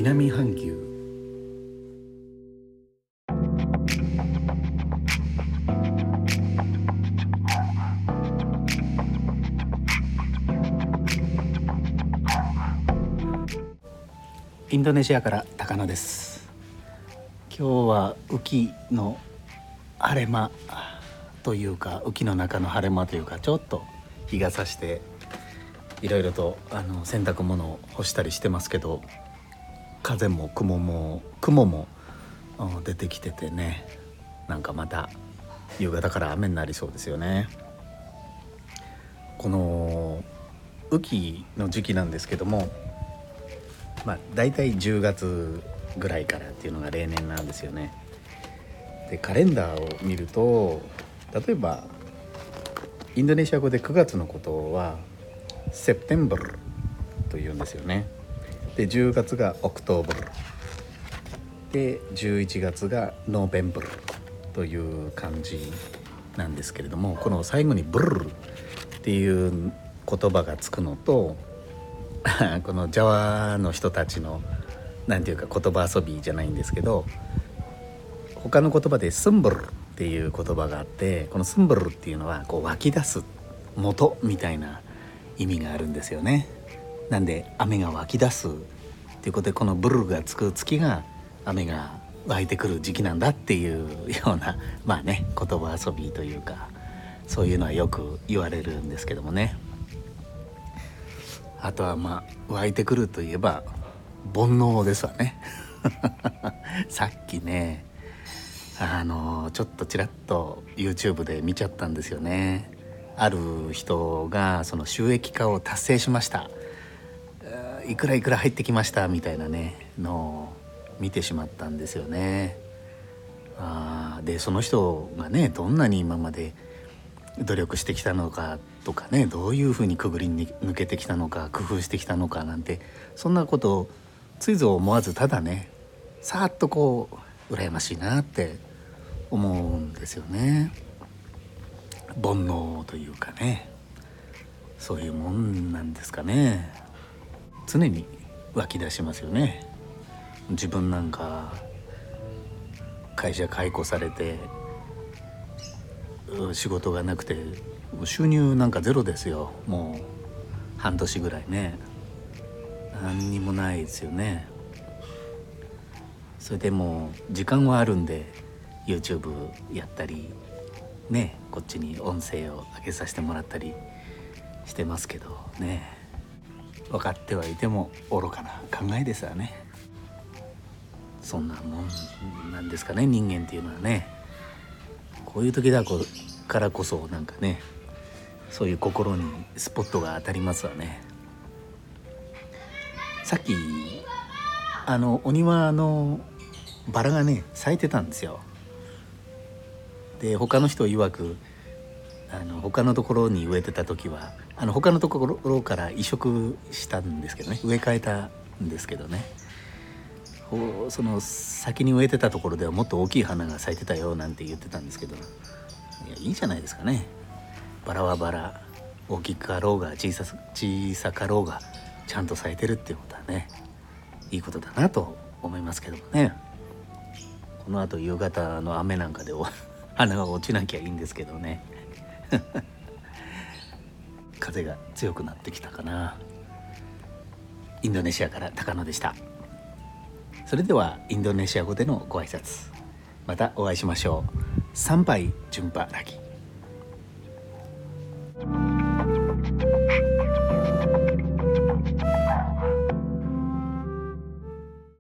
南半球。インドネシアから高野です。今日は雨季の晴れ間というか雨季の中の晴れ間というかちょっと日が差していろいろとあの洗濯物を干したりしてますけど風も雲も雲も出てきててねなんかまた夕方から雨になりそうですよね。この雨季の時期なんですけどもまあ大体10月ぐらいからっていうのが例年なんですよね。でカレンダーを見ると例えばインドネシア語で9月のことは September というんですよね。で10月が Oktober で11月が November という感じなんですけれどもこの最後に「ber」っていう言葉がつくのと このジャワの人たちの何て言うか言葉遊びじゃないんですけど他の言葉で「スンブル」っていう言葉があってこの「スンブル」っていうのはこう湧き出す元みたいな意味があるんですよね。なんで雨が湧き出すっていうことでこのブルーがつく月が雨が湧いてくる時期なんだっていうような まあね言葉遊びというかそういうのはよく言われるんですけどもね。あとはまあ湧いてくるといえば煩悩ですわね。さっきねあのちょっとちらっと YouTube で見ちゃったんですよね。ある人がその収益化を達成しました。いくらいくら入ってきましたみたいなねのを見てしまったんですよね。あでその人がねどんなに今まで努力してきたのかとかねどういうふうにくぐりに抜けてきたのか工夫してきたのかなんてそんなことをついぞ思わずただねさっとこう羨ましいなって思うんですよね。煩悩というかねそういうもんなんですかね常に湧き出しますよね。自分なんか会社解雇されて仕事がなくて収入なんかゼロですよ。もう半年ぐらいね。何にもないですよね。それでも時間はあるんで YouTube やったりねこっちに音声を上げさせてもらったりしてますけどね。分かってはいても愚かな考えですわね。そんなもんなんですかね人間っていうのはね。こういう時だからこそなんかねそういう心にスポットが当たりますわね。さっきあのお庭のバラがね咲いてたんですよ。で他の人曰くあの他のところに植えてた時はあの他のところから移植したんですけどね。植え替えたんですけどね。その先に植えてたところではもっと大きい花が咲いてたよなんて言ってたんですけど。いやいいじゃないですかね。バラはバラ。大きかろうが小さ小さかろうがちゃんと咲いてるっていうことはね。いいことだなと思いますけどもね。このあと夕方の雨なんかで 花が落ちなきゃいいんですけどね。風が強くなってきたかな。インドネシアから高野でした。それではインドネシア語でのご挨拶。またお会いしましょう。参拝順波ラギ